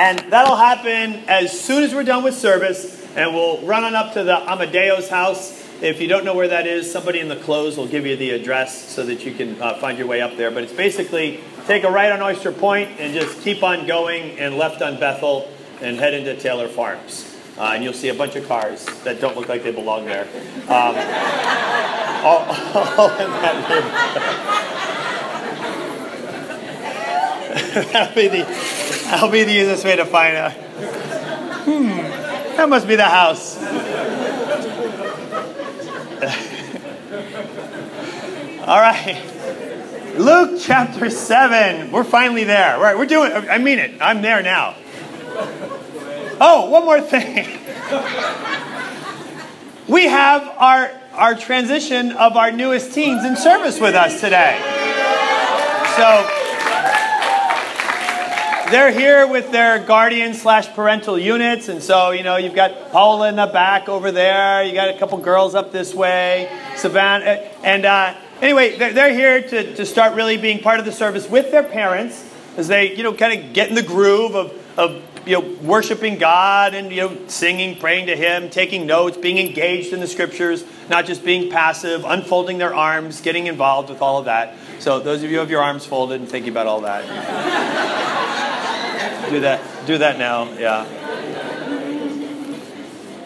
And that'll happen as soon as we're done with service, and we'll run on up to the Amadeo's house. If you don't know where that is, somebody in the clothes will give you the address so that you can uh, find your way up there. But it's basically take a right on Oyster Point and just keep on going and left on Bethel and head into Taylor Farms. Uh, and you'll see a bunch of cars that don't look like they belong there. Um, all, all. That'll, be the, that'll be the easiest way to find out. Hmm, that must be the house. all right. Luke chapter 7. We're finally there. Right, we're doing I mean it. I'm there now. Oh, one more thing. we have our, our transition of our newest teens in service with us today. So they're here with their guardian slash parental units, and so you know you've got Paula in the back over there. You got a couple girls up this way, Savannah, and uh, anyway, they're, they're here to, to start really being part of the service with their parents as they you know kind of get in the groove of of you know, worshiping God and you know, singing, praying to Him, taking notes, being engaged in the Scriptures, not just being passive, unfolding their arms, getting involved with all of that. So those of you who have your arms folded and thinking about all that, do that. Do that now. Yeah.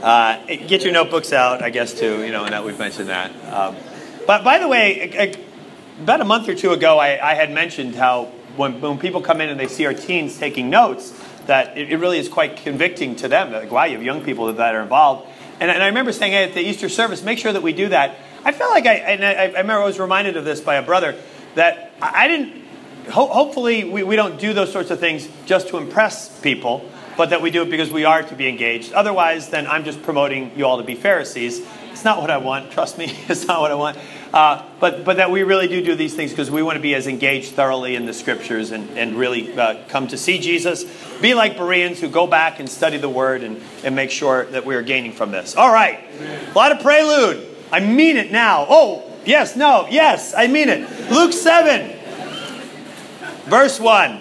Uh, get your notebooks out, I guess, too. You know, and that we've mentioned that. Um, but by the way, about a month or two ago, I, I had mentioned how when, when people come in and they see our teens taking notes, that it, it, really is quite convicting to them. Like, wow, you have young people that are involved. And, and I remember saying hey, at the Easter service, make sure that we do that. I felt like I, and I, I remember I was reminded of this by a brother that I didn't, ho- hopefully, we, we don't do those sorts of things just to impress people, but that we do it because we are to be engaged. Otherwise, then I'm just promoting you all to be Pharisees. It's not what I want, trust me, it's not what I want. Uh, but, but that we really do do these things because we want to be as engaged thoroughly in the scriptures and, and really uh, come to see Jesus. Be like Bereans who go back and study the word and, and make sure that we are gaining from this. All right. A lot of prelude. I mean it now. Oh, yes, no, yes, I mean it. Luke 7, verse 1.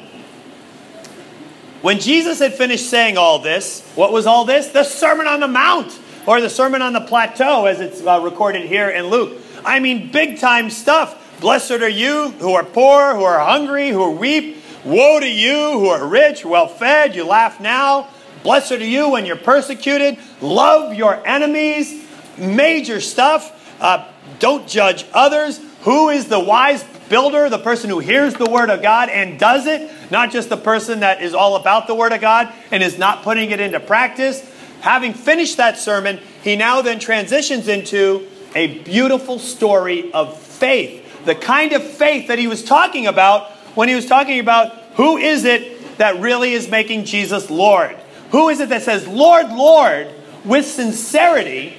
When Jesus had finished saying all this, what was all this? The Sermon on the Mount, or the Sermon on the Plateau, as it's uh, recorded here in Luke. I mean, big time stuff. Blessed are you who are poor, who are hungry, who weep. Woe to you who are rich, well fed, you laugh now. Blessed are you when you're persecuted. Love your enemies. Major stuff. Uh, don't judge others. Who is the wise builder? The person who hears the word of God and does it, not just the person that is all about the word of God and is not putting it into practice. Having finished that sermon, he now then transitions into a beautiful story of faith. The kind of faith that he was talking about when he was talking about who is it that really is making Jesus Lord? Who is it that says, Lord, Lord, with sincerity?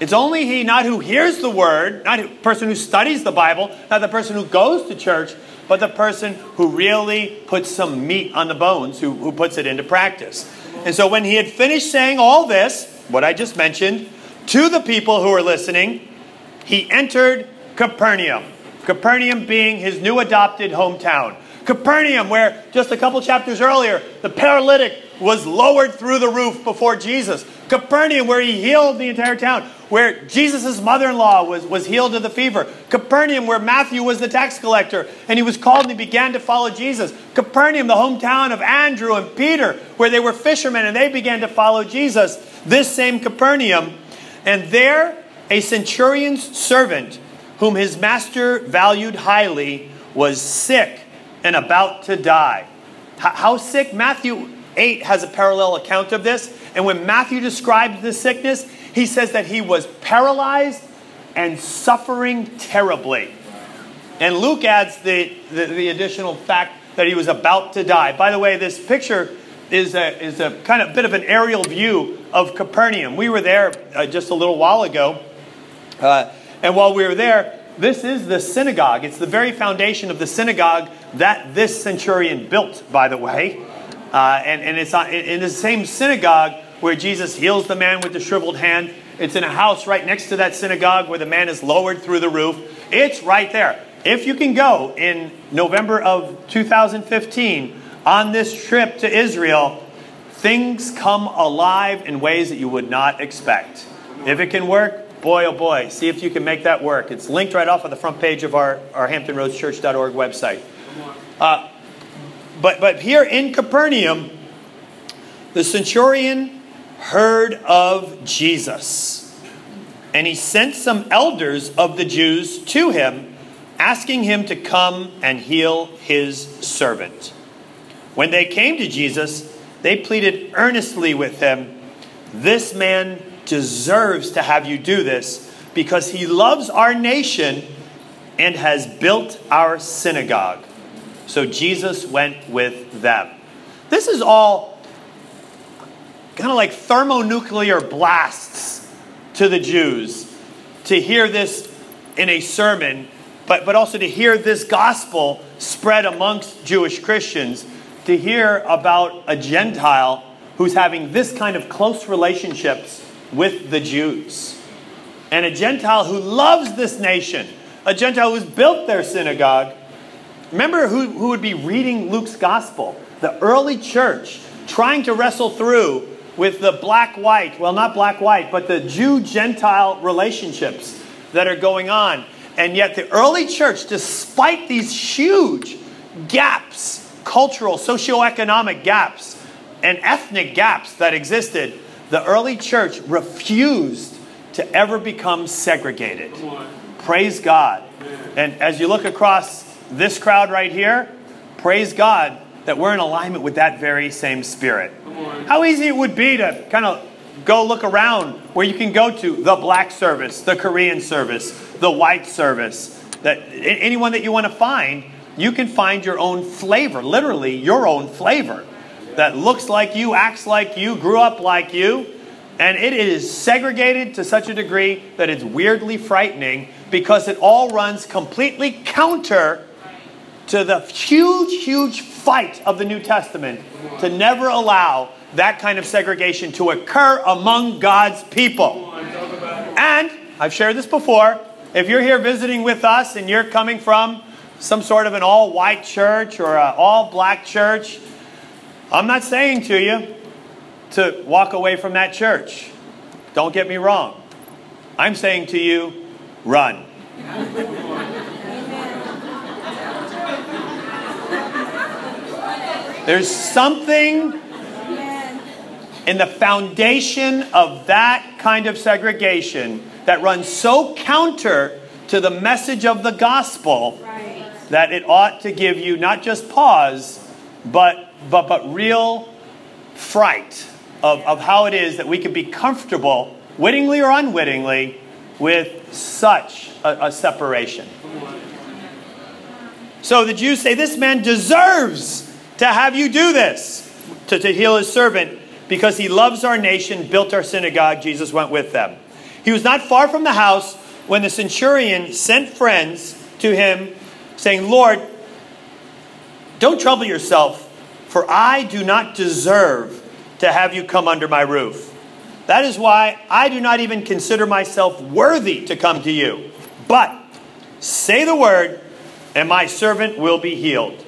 It's only he, not who hears the word, not the person who studies the Bible, not the person who goes to church, but the person who really puts some meat on the bones, who, who puts it into practice. And so when he had finished saying all this, what I just mentioned, to the people who were listening, he entered Capernaum. Capernaum being his new adopted hometown. Capernaum, where just a couple chapters earlier, the paralytic was lowered through the roof before Jesus. Capernaum, where he healed the entire town, where Jesus' mother in law was, was healed of the fever. Capernaum, where Matthew was the tax collector and he was called and he began to follow Jesus. Capernaum, the hometown of Andrew and Peter, where they were fishermen and they began to follow Jesus. This same Capernaum and there, a centurion's servant, whom his master valued highly, was sick and about to die. How sick? Matthew 8 has a parallel account of this. And when Matthew describes the sickness, he says that he was paralyzed and suffering terribly. And Luke adds the, the, the, additional fact that he was about to die. By the way, this picture is a, is a kind of bit of an aerial view of Capernaum. We were there uh, just a little while ago. Uh, and while we were there, this is the synagogue. It's the very foundation of the synagogue that this centurion built, by the way. Uh, and, and it's on, in the same synagogue where Jesus heals the man with the shriveled hand. It's in a house right next to that synagogue where the man is lowered through the roof. It's right there. If you can go in November of 2015, on this trip to Israel, things come alive in ways that you would not expect. If it can work, boy oh boy, see if you can make that work. It's linked right off of the front page of our, our HamptonRoadsChurch.org website. Uh, but, but here in Capernaum, the centurion heard of Jesus. And he sent some elders of the Jews to him, asking him to come and heal his servant. When they came to Jesus, they pleaded earnestly with him, This man deserves to have you do this because he loves our nation and has built our synagogue. So Jesus went with them. This is all kind of like thermonuclear blasts to the Jews to hear this in a sermon, but, but also to hear this gospel spread amongst Jewish Christians, to hear about a Gentile who's having this kind of close relationships with the Jews. And a Gentile who loves this nation, a Gentile who's built their synagogue. Remember who, who would be reading Luke's gospel? The early church trying to wrestle through with the black white, well, not black white, but the Jew Gentile relationships that are going on. And yet, the early church, despite these huge gaps, cultural, socioeconomic gaps, and ethnic gaps that existed, the early church refused to ever become segregated. Praise God. And as you look across this crowd right here, praise God that we're in alignment with that very same spirit. How easy it would be to kind of go look around where you can go to the black service, the Korean service, the white service, that anyone that you want to find, you can find your own flavor, literally your own flavor that looks like you, acts like you, grew up like you, and it is segregated to such a degree that it's weirdly frightening because it all runs completely counter to the huge, huge fight of the New Testament to never allow that kind of segregation to occur among God's people. And I've shared this before. If you're here visiting with us and you're coming from some sort of an all white church or an all black church, I'm not saying to you to walk away from that church. Don't get me wrong. I'm saying to you, run. There's something in the foundation of that kind of segregation that runs so counter to the message of the gospel right. that it ought to give you not just pause, but, but, but real fright of, of how it is that we can be comfortable, wittingly or unwittingly, with such a, a separation. So the Jews say, This man deserves to have you do this, to, to heal his servant, because he loves our nation, built our synagogue. Jesus went with them. He was not far from the house when the centurion sent friends to him, saying, Lord, don't trouble yourself, for I do not deserve to have you come under my roof. That is why I do not even consider myself worthy to come to you. But say the word, and my servant will be healed.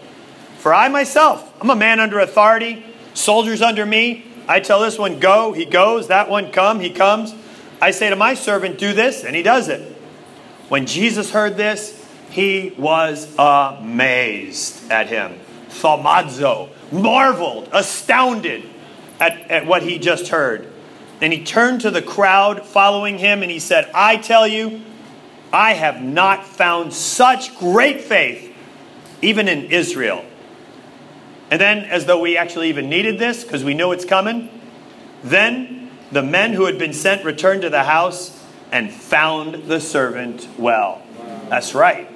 For I myself, I'm a man under authority, soldiers under me. I tell this one, go, he goes. That one, come, he comes. I say to my servant, do this, and he does it. When Jesus heard this, he was amazed at him. Thaumazo, marveled, astounded at, at what he just heard. And he turned to the crowd following him and he said, I tell you, I have not found such great faith, even in Israel. And then, as though we actually even needed this because we knew it's coming, then the men who had been sent returned to the house and found the servant well. That's right.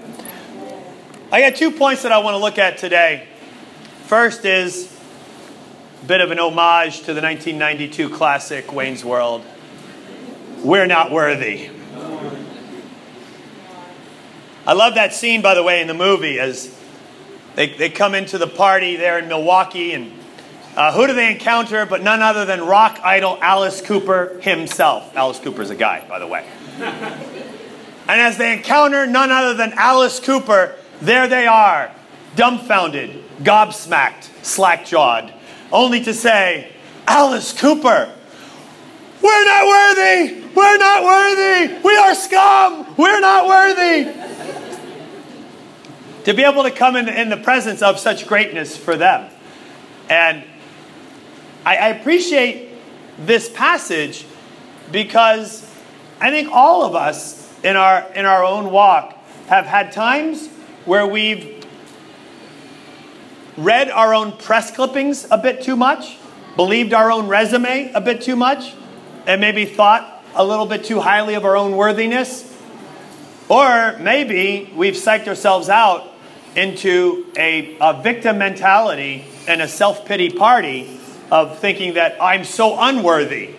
I got two points that I want to look at today. First is a bit of an homage to the 1992 classic Wayne's World. We're not worthy. I love that scene, by the way, in the movie as they, they come into the party there in Milwaukee, and uh, who do they encounter but none other than rock idol Alice Cooper himself? Alice Cooper's a guy, by the way. and as they encounter none other than Alice Cooper, there they are, dumbfounded, gobsmacked, slack jawed, only to say, Alice Cooper. We're not worthy. We're not worthy. We are scum. We're not worthy. To be able to come in, in the presence of such greatness for them. And I, I appreciate this passage because I think all of us in our, in our own walk have had times where we've read our own press clippings a bit too much, believed our own resume a bit too much, and maybe thought a little bit too highly of our own worthiness. Or maybe we've psyched ourselves out into a, a victim mentality and a self pity party of thinking that I'm so unworthy.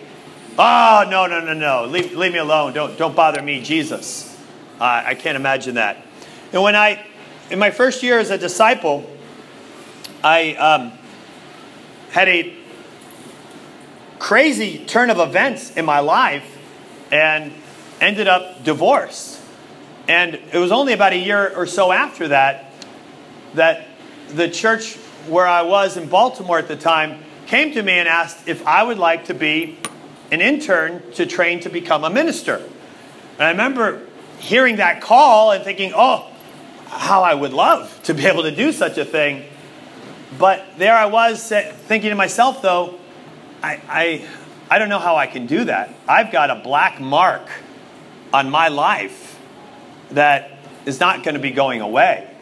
Oh, no, no, no, no. Leave, leave me alone. Don't, don't bother me, Jesus. Uh, I can't imagine that. And when I, in my first year as a disciple, I um, had a crazy turn of events in my life and ended up divorced. And it was only about a year or so after that that the church where I was in Baltimore at the time came to me and asked if I would like to be an intern to train to become a minister. And I remember hearing that call and thinking, oh, how I would love to be able to do such a thing. But there I was thinking to myself, though, I, I, I don't know how I can do that. I've got a black mark on my life that is not going to be going away.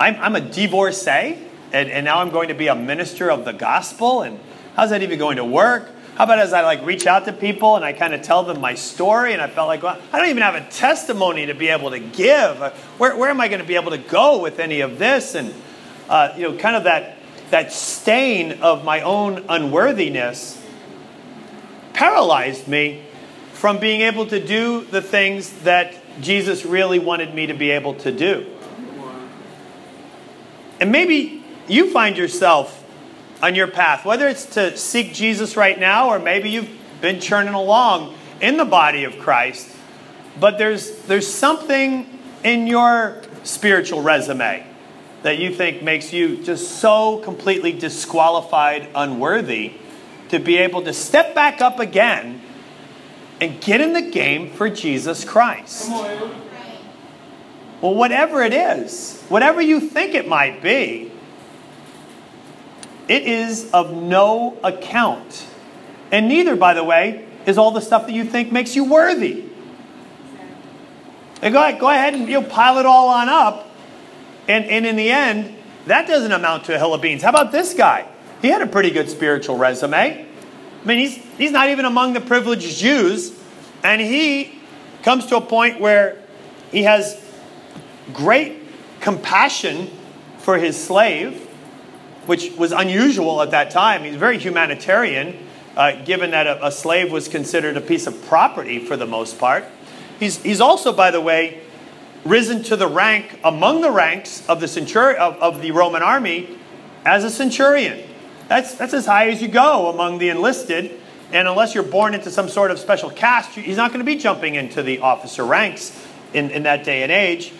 I'm, I'm a divorcee, and, and now I'm going to be a minister of the gospel. And how's that even going to work? How about as I like reach out to people and I kind of tell them my story and I felt like, well, I don't even have a testimony to be able to give. Where, where am I going to be able to go with any of this? And, uh, you know, kind of that, that stain of my own unworthiness paralyzed me from being able to do the things that Jesus really wanted me to be able to do. And maybe you find yourself on your path, whether it's to seek Jesus right now or maybe you've been churning along in the body of Christ, but there's, there's something in your spiritual resume that you think makes you just so completely disqualified, unworthy to be able to step back up again and get in the game for Jesus Christ. Well, whatever it is, whatever you think it might be, it is of no account. And neither, by the way, is all the stuff that you think makes you worthy. And go ahead, go ahead and you know, pile it all on up. And, and in the end, that doesn't amount to a hill of beans. How about this guy? He had a pretty good spiritual resume. I mean, he's, he's not even among the privileged Jews. And he comes to a point where he has great compassion for his slave which was unusual at that time. He's very humanitarian, uh, given that a, a, slave was considered a piece of property for the most part. He's, he's also, by the way, risen to the rank among the ranks of the centuri- of, of the Roman army as a centurion. That's, that's as high as you go among the enlisted. And unless you're born into some sort of special caste, he's not going to be jumping into the officer ranks in, in that day and age.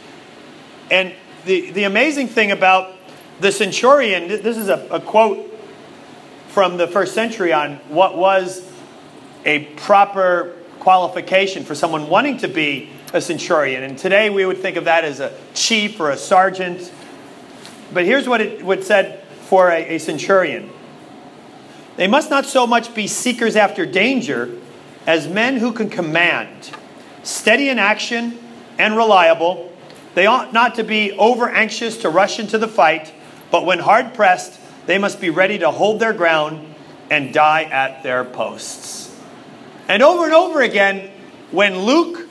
And the, the amazing thing about the centurion, this is a, a quote from the first century on what was a proper qualification for someone wanting to be a centurion. And today we would think of that as a chief or a sergeant. But here's what it would said for a, a centurion. They must not so much be seekers after danger as men who can command, steady in action and reliable. They ought not to be over anxious to rush into the fight but when hard pressed, they must be ready to hold their ground and die at their posts. And over and over again, when Luke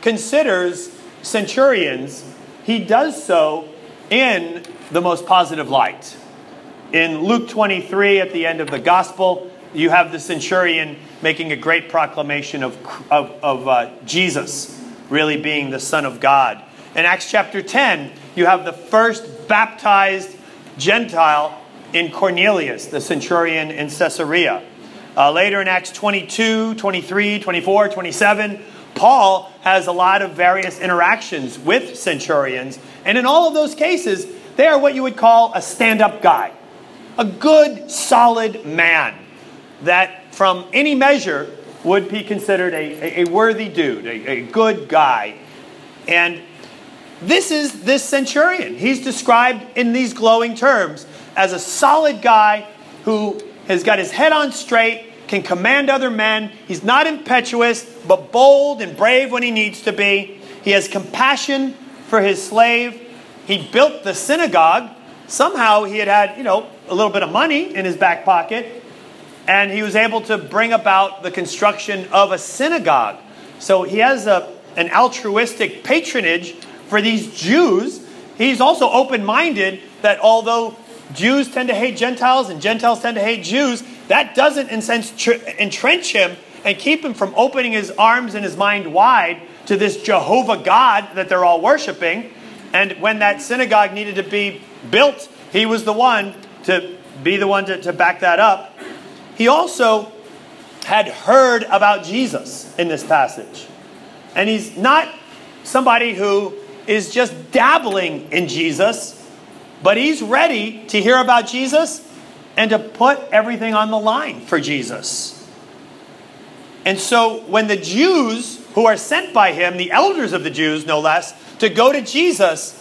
considers centurions, he does so in the most positive light. In Luke 23, at the end of the gospel, you have the centurion making a great proclamation of, of, of uh, Jesus really being the Son of God. In Acts chapter 10, you have the first baptized Gentile in Cornelius, the centurion in Caesarea. Uh, later in Acts 22, 23, 24, 27, Paul has a lot of various interactions with centurions. And in all of those cases, they are what you would call a stand up guy, a good, solid man that from any measure would be considered a, a, a worthy dude, a, a good guy. And this is this centurion. He's described in these glowing terms as a solid guy who has got his head on straight, can command other men. He's not impetuous, but bold and brave when he needs to be. He has compassion for his slave. He built the synagogue. Somehow he had had, you know, a little bit of money in his back pocket, and he was able to bring about the construction of a synagogue. So he has a, an altruistic patronage for these Jews. He's also open minded that although Jews tend to hate Gentiles and Gentiles tend to hate Jews, that doesn't, in sense, tr- entrench him and keep him from opening his arms and his mind wide to this Jehovah God that they're all worshiping. And when that synagogue needed to be built, he was the one to be the one to, to back that up. He also had heard about Jesus in this passage. And he's not somebody who is just dabbling in Jesus, but he's ready to hear about Jesus and to put everything on the line for Jesus. And so when the Jews who are sent by him, the elders of the Jews no less, to go to Jesus,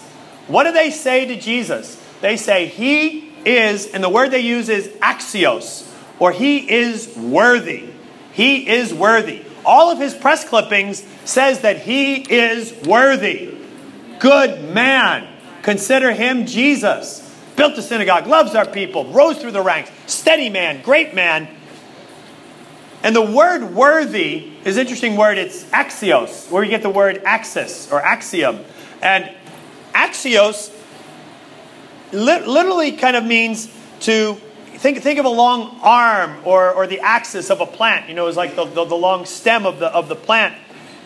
what do they say to Jesus? They say, He is, and the word they use is axios, or He is worthy. He is worthy. All of his press clippings says that he is worthy. Good man. Consider him Jesus. Built the synagogue, loves our people, rose through the ranks, steady man, great man. And the word worthy is interesting word. It's axios, where you get the word axis or axiom. And axios li- literally kind of means to think, think of a long arm or, or the axis of a plant. You know, it's like the, the, the long stem of the, of the plant.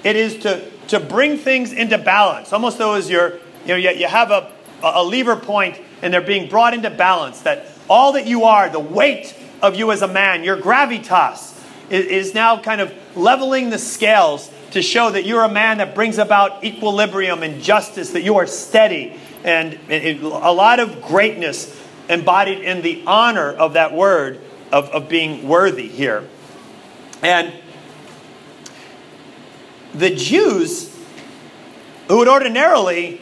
It is to, to bring things into balance, almost though as you're, you know, you, you have a, a lever point and they're being brought into balance. That all that you are, the weight of you as a man, your gravitas, is, is now kind of leveling the scales to show that you're a man that brings about equilibrium and justice, that you are steady, and, and a lot of greatness embodied in the honor of that word of, of being worthy here. And the Jews, who would ordinarily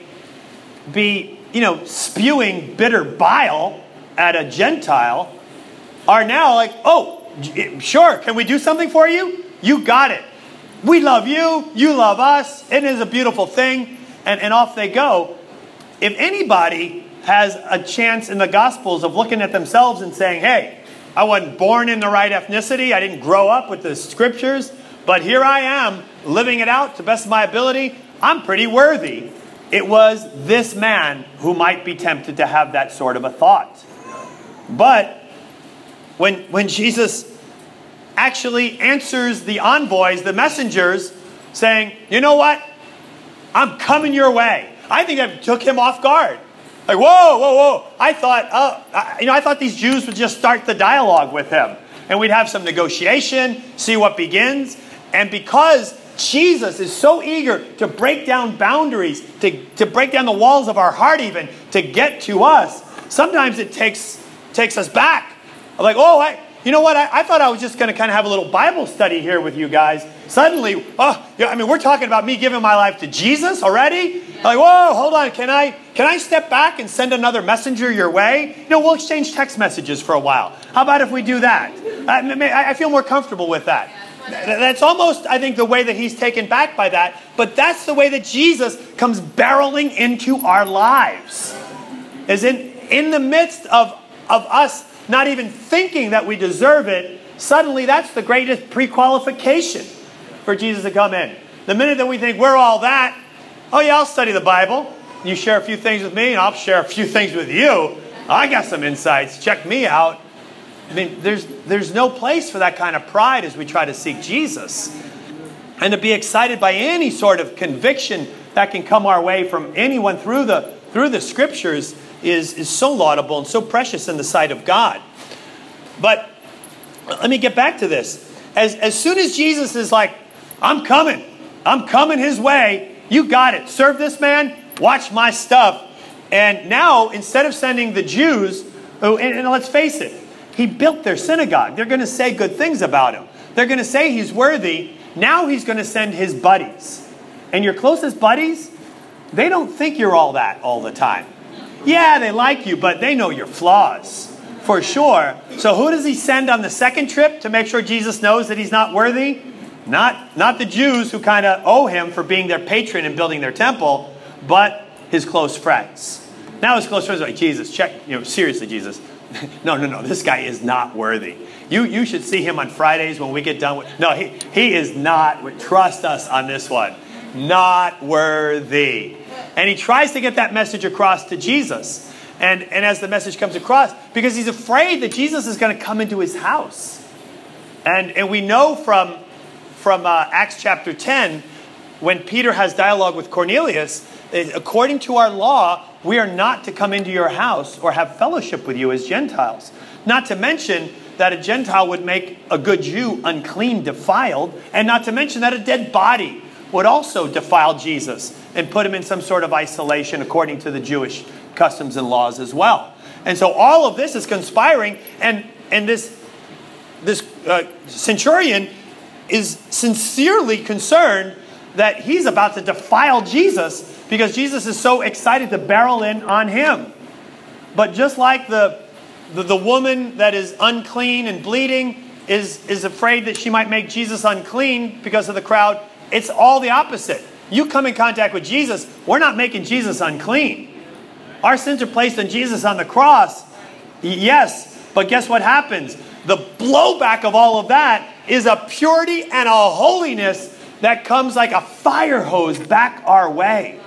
be, you know, spewing bitter bile at a Gentile, are now like, oh, sure, can we do something for you? You got it. We love you, you love us, it is a beautiful thing, and, and off they go. If anybody has a chance in the Gospels of looking at themselves and saying, hey, I wasn't born in the right ethnicity, I didn't grow up with the scriptures, but here I am living it out to best of my ability, I'm pretty worthy. It was this man who might be tempted to have that sort of a thought. But when, when Jesus actually answers the envoys, the messengers, saying, You know what? I'm coming your way. I think that took him off guard. Like, whoa, whoa, whoa. I thought, uh, I, you know, I thought these Jews would just start the dialogue with him. And we'd have some negotiation, see what begins. And because Jesus is so eager to break down boundaries, to, to break down the walls of our heart, even to get to us, sometimes it takes, takes us back. I'm like, oh, I, you know what? I, I thought I was just going to kind of have a little Bible study here with you guys. Suddenly, oh, I mean, we're talking about me giving my life to Jesus already. Yeah. Like, whoa, hold on. Can I can I step back and send another messenger your way? You know, we'll exchange text messages for a while. How about if we do that? I, I feel more comfortable with that. That's almost, I think, the way that he's taken back by that. But that's the way that Jesus comes barreling into our lives. Is in in the midst of of us not even thinking that we deserve it, suddenly that's the greatest pre-qualification for Jesus to come in. The minute that we think we're all that, oh yeah, I'll study the Bible. You share a few things with me, and I'll share a few things with you. I got some insights. Check me out. I mean, there's there's no place for that kind of pride as we try to seek Jesus. And to be excited by any sort of conviction that can come our way from anyone through the through the scriptures is, is so laudable and so precious in the sight of God. But let me get back to this. As, as soon as Jesus is like, I'm coming, I'm coming his way, you got it. Serve this man, watch my stuff. And now, instead of sending the Jews, who, and, and let's face it, He built their synagogue. They're going to say good things about him. They're going to say he's worthy. Now he's going to send his buddies. And your closest buddies, they don't think you're all that all the time. Yeah, they like you, but they know your flaws for sure. So who does he send on the second trip to make sure Jesus knows that he's not worthy? Not, not the Jews who kind of owe him for being their patron and building their temple, but his close friends. Now his close friends are like, Jesus, check, you know, seriously, Jesus. no, no, no, this guy is not worthy. You, you should see him on Fridays when we get done with. No, he, he is not. Trust us on this one. Not worthy. And he tries to get that message across to Jesus. And, and as the message comes across, because he's afraid that Jesus is going to come into his house. And, and we know from, from uh, Acts chapter 10, when Peter has dialogue with Cornelius, according to our law, we are not to come into your house or have fellowship with you as Gentiles. Not to mention that a Gentile would make a good Jew unclean, defiled, and not to mention that a dead body would also defile Jesus and put him in some sort of isolation according to the Jewish customs and laws as well. And so all of this is conspiring, and, and this, this uh, centurion is sincerely concerned that he's about to defile Jesus because Jesus is so excited to barrel in on him. But just like the, the, the woman that is unclean and bleeding is, is afraid that she might make Jesus unclean because of the crowd, it's all the opposite. You come in contact with Jesus, we're not making Jesus unclean. Our sins are placed on Jesus on the cross. Yes, but guess what happens? The blowback of all of that is a purity and a holiness that comes like a fire hose back our way.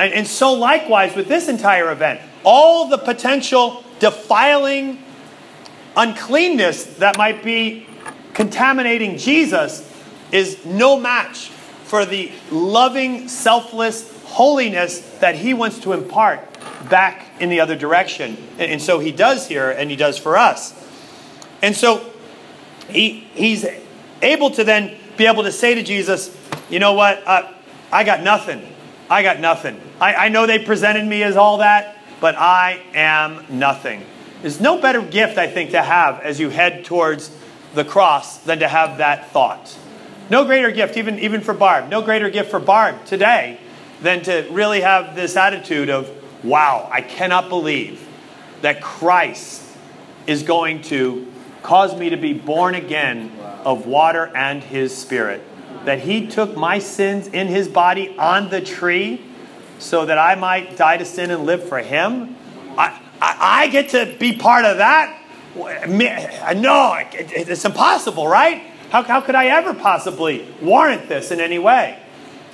And, and so, likewise, with this entire event, all the potential defiling uncleanness that might be contaminating Jesus is no match for the loving, selfless holiness that he wants to impart back in the other direction. And, so he does here, and he does for us. And so he, he's able to then be able to say to Jesus, you know what? Uh, I got nothing. I got nothing. I, I know they presented me as all that, but I am nothing. There's no better gift, I think, to have as you head towards the cross than to have that thought. No greater gift, even, even for Barb, no greater gift for Barb today than to really have this attitude of, wow, I cannot believe that Christ is going to cause me to be born again of water and his spirit. That he took my sins in his body on the tree so that I might die to sin and live for him. I, I, I get to be part of that? No, it's impossible, right? How, how could I ever possibly warrant this in any way?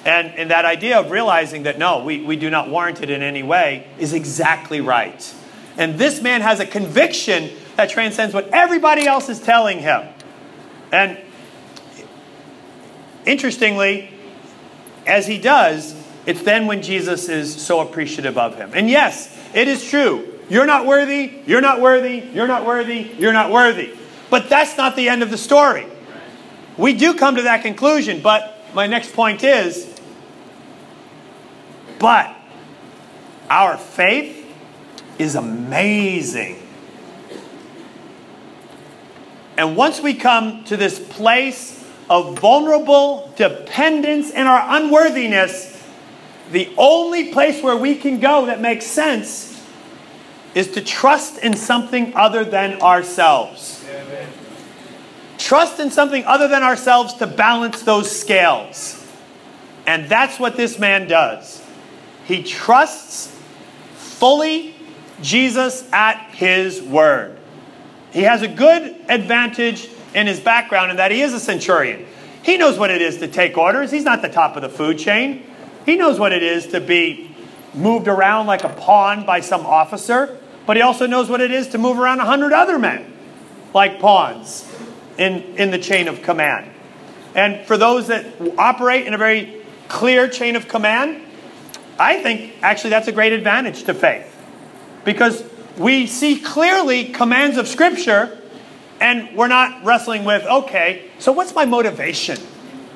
And, and that idea of realizing that no, we, we do not warrant it in any way is exactly right. And this man has a conviction that transcends what everybody else is telling him. And interestingly, as he does, it's then when Jesus is so appreciative of him. And yes, it is true. You're not worthy, you're not worthy, you're not worthy, you're not worthy. But that's not the end of the story. We do come to that conclusion, but my next point is but our faith is amazing. And once we come to this place of vulnerable dependence and our unworthiness, the only place where we can go that makes sense is to trust in something other than ourselves. Amen. Trust in something other than ourselves to balance those scales. And that's what this man does. He trusts fully Jesus at his word. He has a good advantage in his background in that he is a centurion. He knows what it is to take orders. He's not the top of the food chain. He knows what it is to be moved around like a pawn by some officer, but he also knows what it is to move around a hundred other men like pawns in, in the chain of command. And for those that operate in a very clear chain of command, I think actually that's a great advantage to faith. Because we see clearly commands of Scripture and we're not wrestling with, okay, so what's my motivation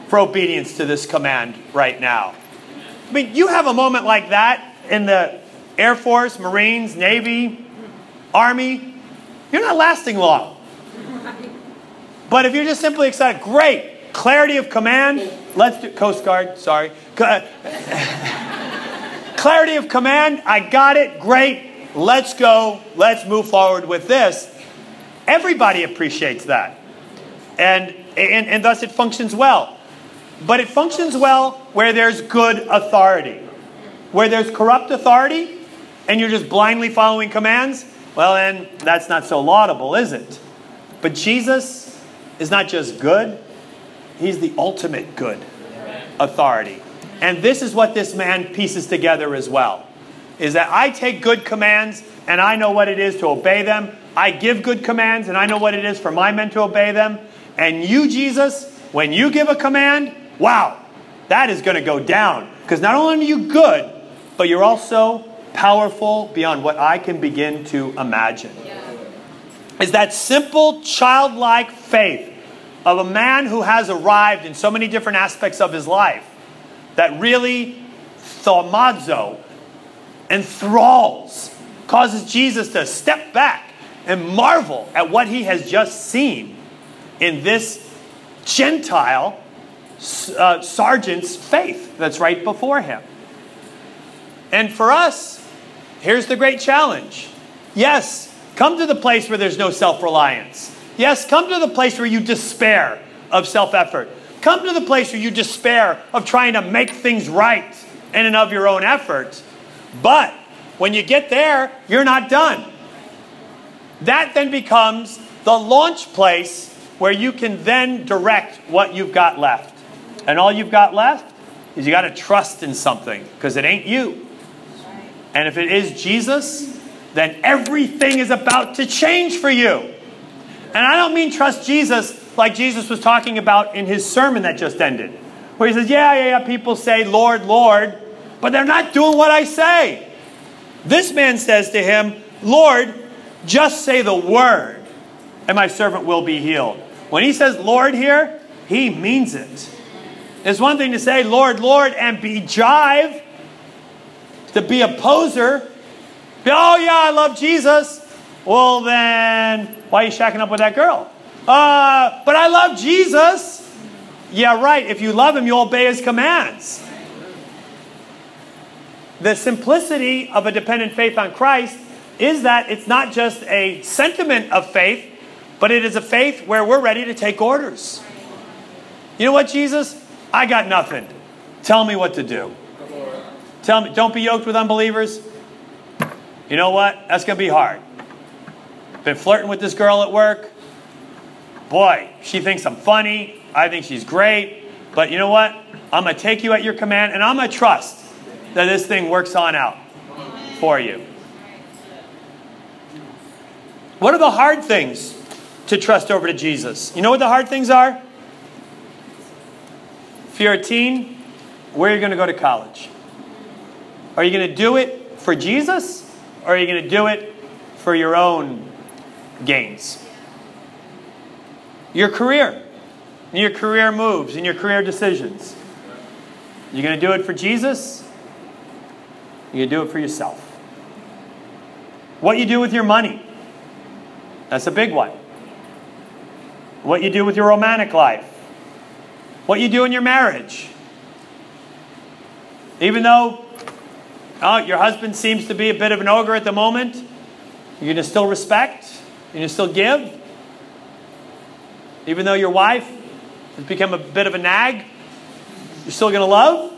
for obedience to this command right now? I mean, you have a moment like that in the Air Force, Marines, Navy, Army. you're not lasting long. But if you're just simply excited, great. Clarity of command. Let's do Coast Guard, sorry. Clarity of command. I got it. Great. Let's go. Let's move forward with this. Everybody appreciates that. And, and, and thus it functions well. But it functions well where there's good authority. Where there's corrupt authority and you're just blindly following commands, well, then that's not so laudable, is it? But Jesus is not just good, he's the ultimate good authority. And this is what this man pieces together as well. Is that I take good commands and I know what it is to obey them. I give good commands and I know what it is for my men to obey them. And you, Jesus, when you give a command, wow, that is going to go down. Because not only are you good, but you're also powerful beyond what I can begin to imagine. Is that simple, childlike faith of a man who has arrived in so many different aspects of his life that really thaumazo, enthralls, causes Jesus to step back and marvel at what he has just seen in this Gentile uh, sergeant's faith that's right before him. And for us, here's the great challenge. Yes, come to the place where there's no self reliance. Yes, come to the place where you despair of self effort. Come to the place where you despair of trying to make things right in and of your own effort. But when you get there, you're not done. That then becomes the launch place where you can then direct what you've got left. And all you've got left is you got to trust in something because it ain't you. And if it is Jesus, then everything is about to change for you. And I don't mean trust Jesus like Jesus was talking about in his sermon that just ended, where he says, Yeah, yeah, yeah, people say, Lord, Lord, but they're not doing what I say. This man says to him, Lord, just say the word, and my servant will be healed. When he says Lord here, he means it. It's one thing to say, Lord, Lord, and be jive, to be a poser. Oh, yeah, I love Jesus. Well, then, why are you shacking up with that girl? Uh, but I love Jesus. Yeah, right. If you love him, you obey his commands. The simplicity of a dependent faith on Christ is that it's not just a sentiment of faith, but it is a faith where we're ready to take orders. You know what, Jesus? I got nothing. Tell me what to do. Tell me, don't be yoked with unbelievers. You know what? That's going to be hard. Been flirting with this girl at work. Boy, she thinks I'm funny. I think she's great. But you know what? I'm going to take you at your command and I'm going to trust that this thing works on out for you. What are the hard things to trust over to Jesus? You know what the hard things are? If you're a teen, where are you going to go to college? Are you going to do it for Jesus or are you going to do it for your own gains? Your career, your career moves, and your career decisions. You're going to do it for Jesus? You're going to do it for yourself. What you do with your money, that's a big one. What you do with your romantic life, what you do in your marriage. Even though oh, your husband seems to be a bit of an ogre at the moment, you're going to still respect, you're going to still give. Even though your wife has become a bit of a nag, you're still going to love,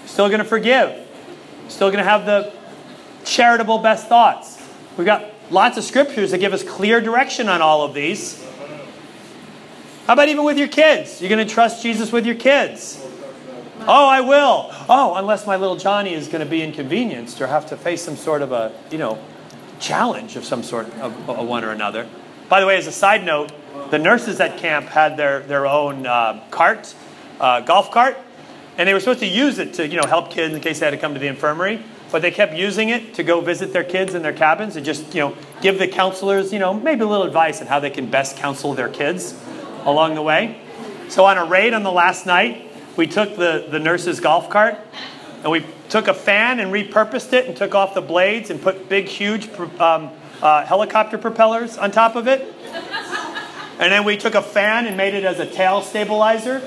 you're still going to forgive, you're still going to have the charitable best thoughts. We've got lots of scriptures that give us clear direction on all of these. How about even with your kids? You're going to trust Jesus with your kids. Oh, I will. Oh, unless my little Johnny is going to be inconvenienced or have to face some sort of a, you know, challenge of some sort of, one or another. By the way, as a side note, the nurses at camp had their, their own uh, cart, uh, golf cart, and they were supposed to use it to, you know, help kids in case they had to come to the infirmary. But they kept using it to go visit their kids in their cabins and just, you know, give the counselors, you know, maybe a little advice on how they can best counsel their kids along the way. So on a raid on the last night, we took the, the nurse's golf cart and we took a fan and repurposed it and took off the blades and put big, huge um, uh, helicopter propellers on top of it. And then we took a fan and made it as a tail stabilizer.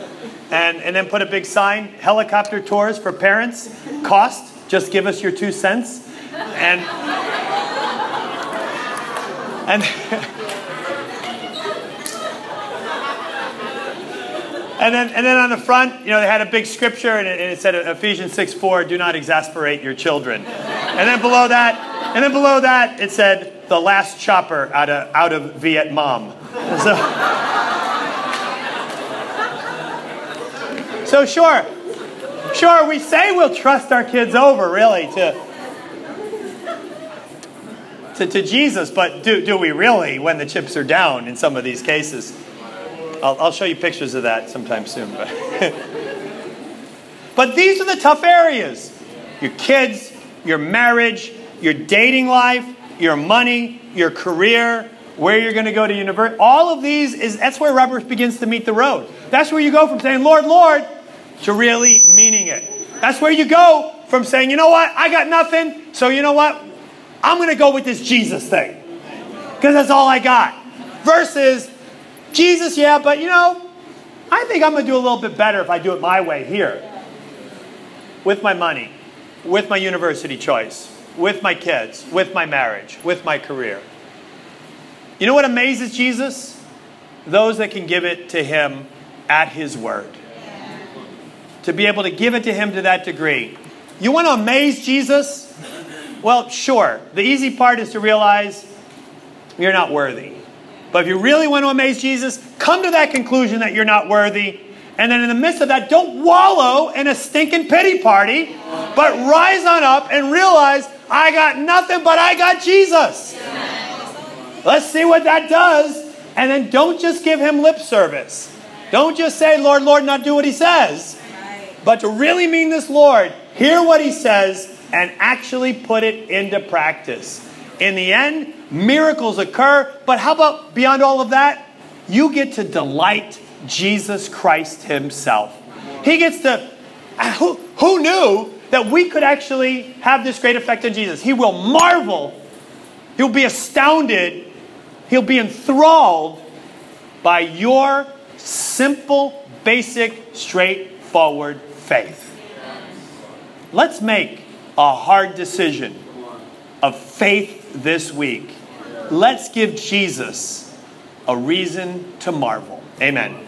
And, and then put a big sign helicopter tours for parents. Cost, just give us your two cents. And, and, And then, and then on the front, you know, they had a big scripture and it, and it said Ephesians 6 4, do not exasperate your children. And then below that, and then below that, it said the last chopper out of, out of Vietnam. So, so sure, sure, we say we'll trust our kids over, really, to, to, to Jesus, but do, do we really when the chips are down in some of these cases? I'll, I'll show you pictures of that sometime soon. But, but these are the tough areas your kids, your marriage, your dating life, your money, your career, where you're going to go to university. All of these is that's where rubber begins to meet the road. That's where you go from saying, Lord, Lord, to really. That's where you go from saying, you know what, I got nothing, so you know what, I'm going to go with this Jesus thing. Because that's all I got. Versus, Jesus, yeah, but you know, I think I'm going to do a little bit better if I do it my way here. With my money, with my university choice, with my kids, with my marriage, with my career. You know what amazes Jesus? Those that can give it to him at his word. To be able to give it to him to that degree. You want to amaze Jesus? Well, sure. The easy part is to realize you're not worthy. But if you really want to amaze Jesus, come to that conclusion that you're not worthy. And then in the midst of that, don't wallow in a stinking pity party, but rise on up and realize, I got nothing, but I got Jesus. Let's see what that does. And then don't just give him lip service. Don't just say, Lord, Lord, not do what he says. But to really mean this, Lord, hear what he says and actually put it into practice. In the end, miracles occur, but how about beyond all of that? You get to delight Jesus Christ Himself. He gets to, uh, who, who knew that we could actually have this great effect on Jesus? He will marvel, he'll be astounded, he'll be enthralled by your simple, basic, straightforward faith. Let's make a hard decision of faith this week. Let's give Jesus a reason to marvel. Amen.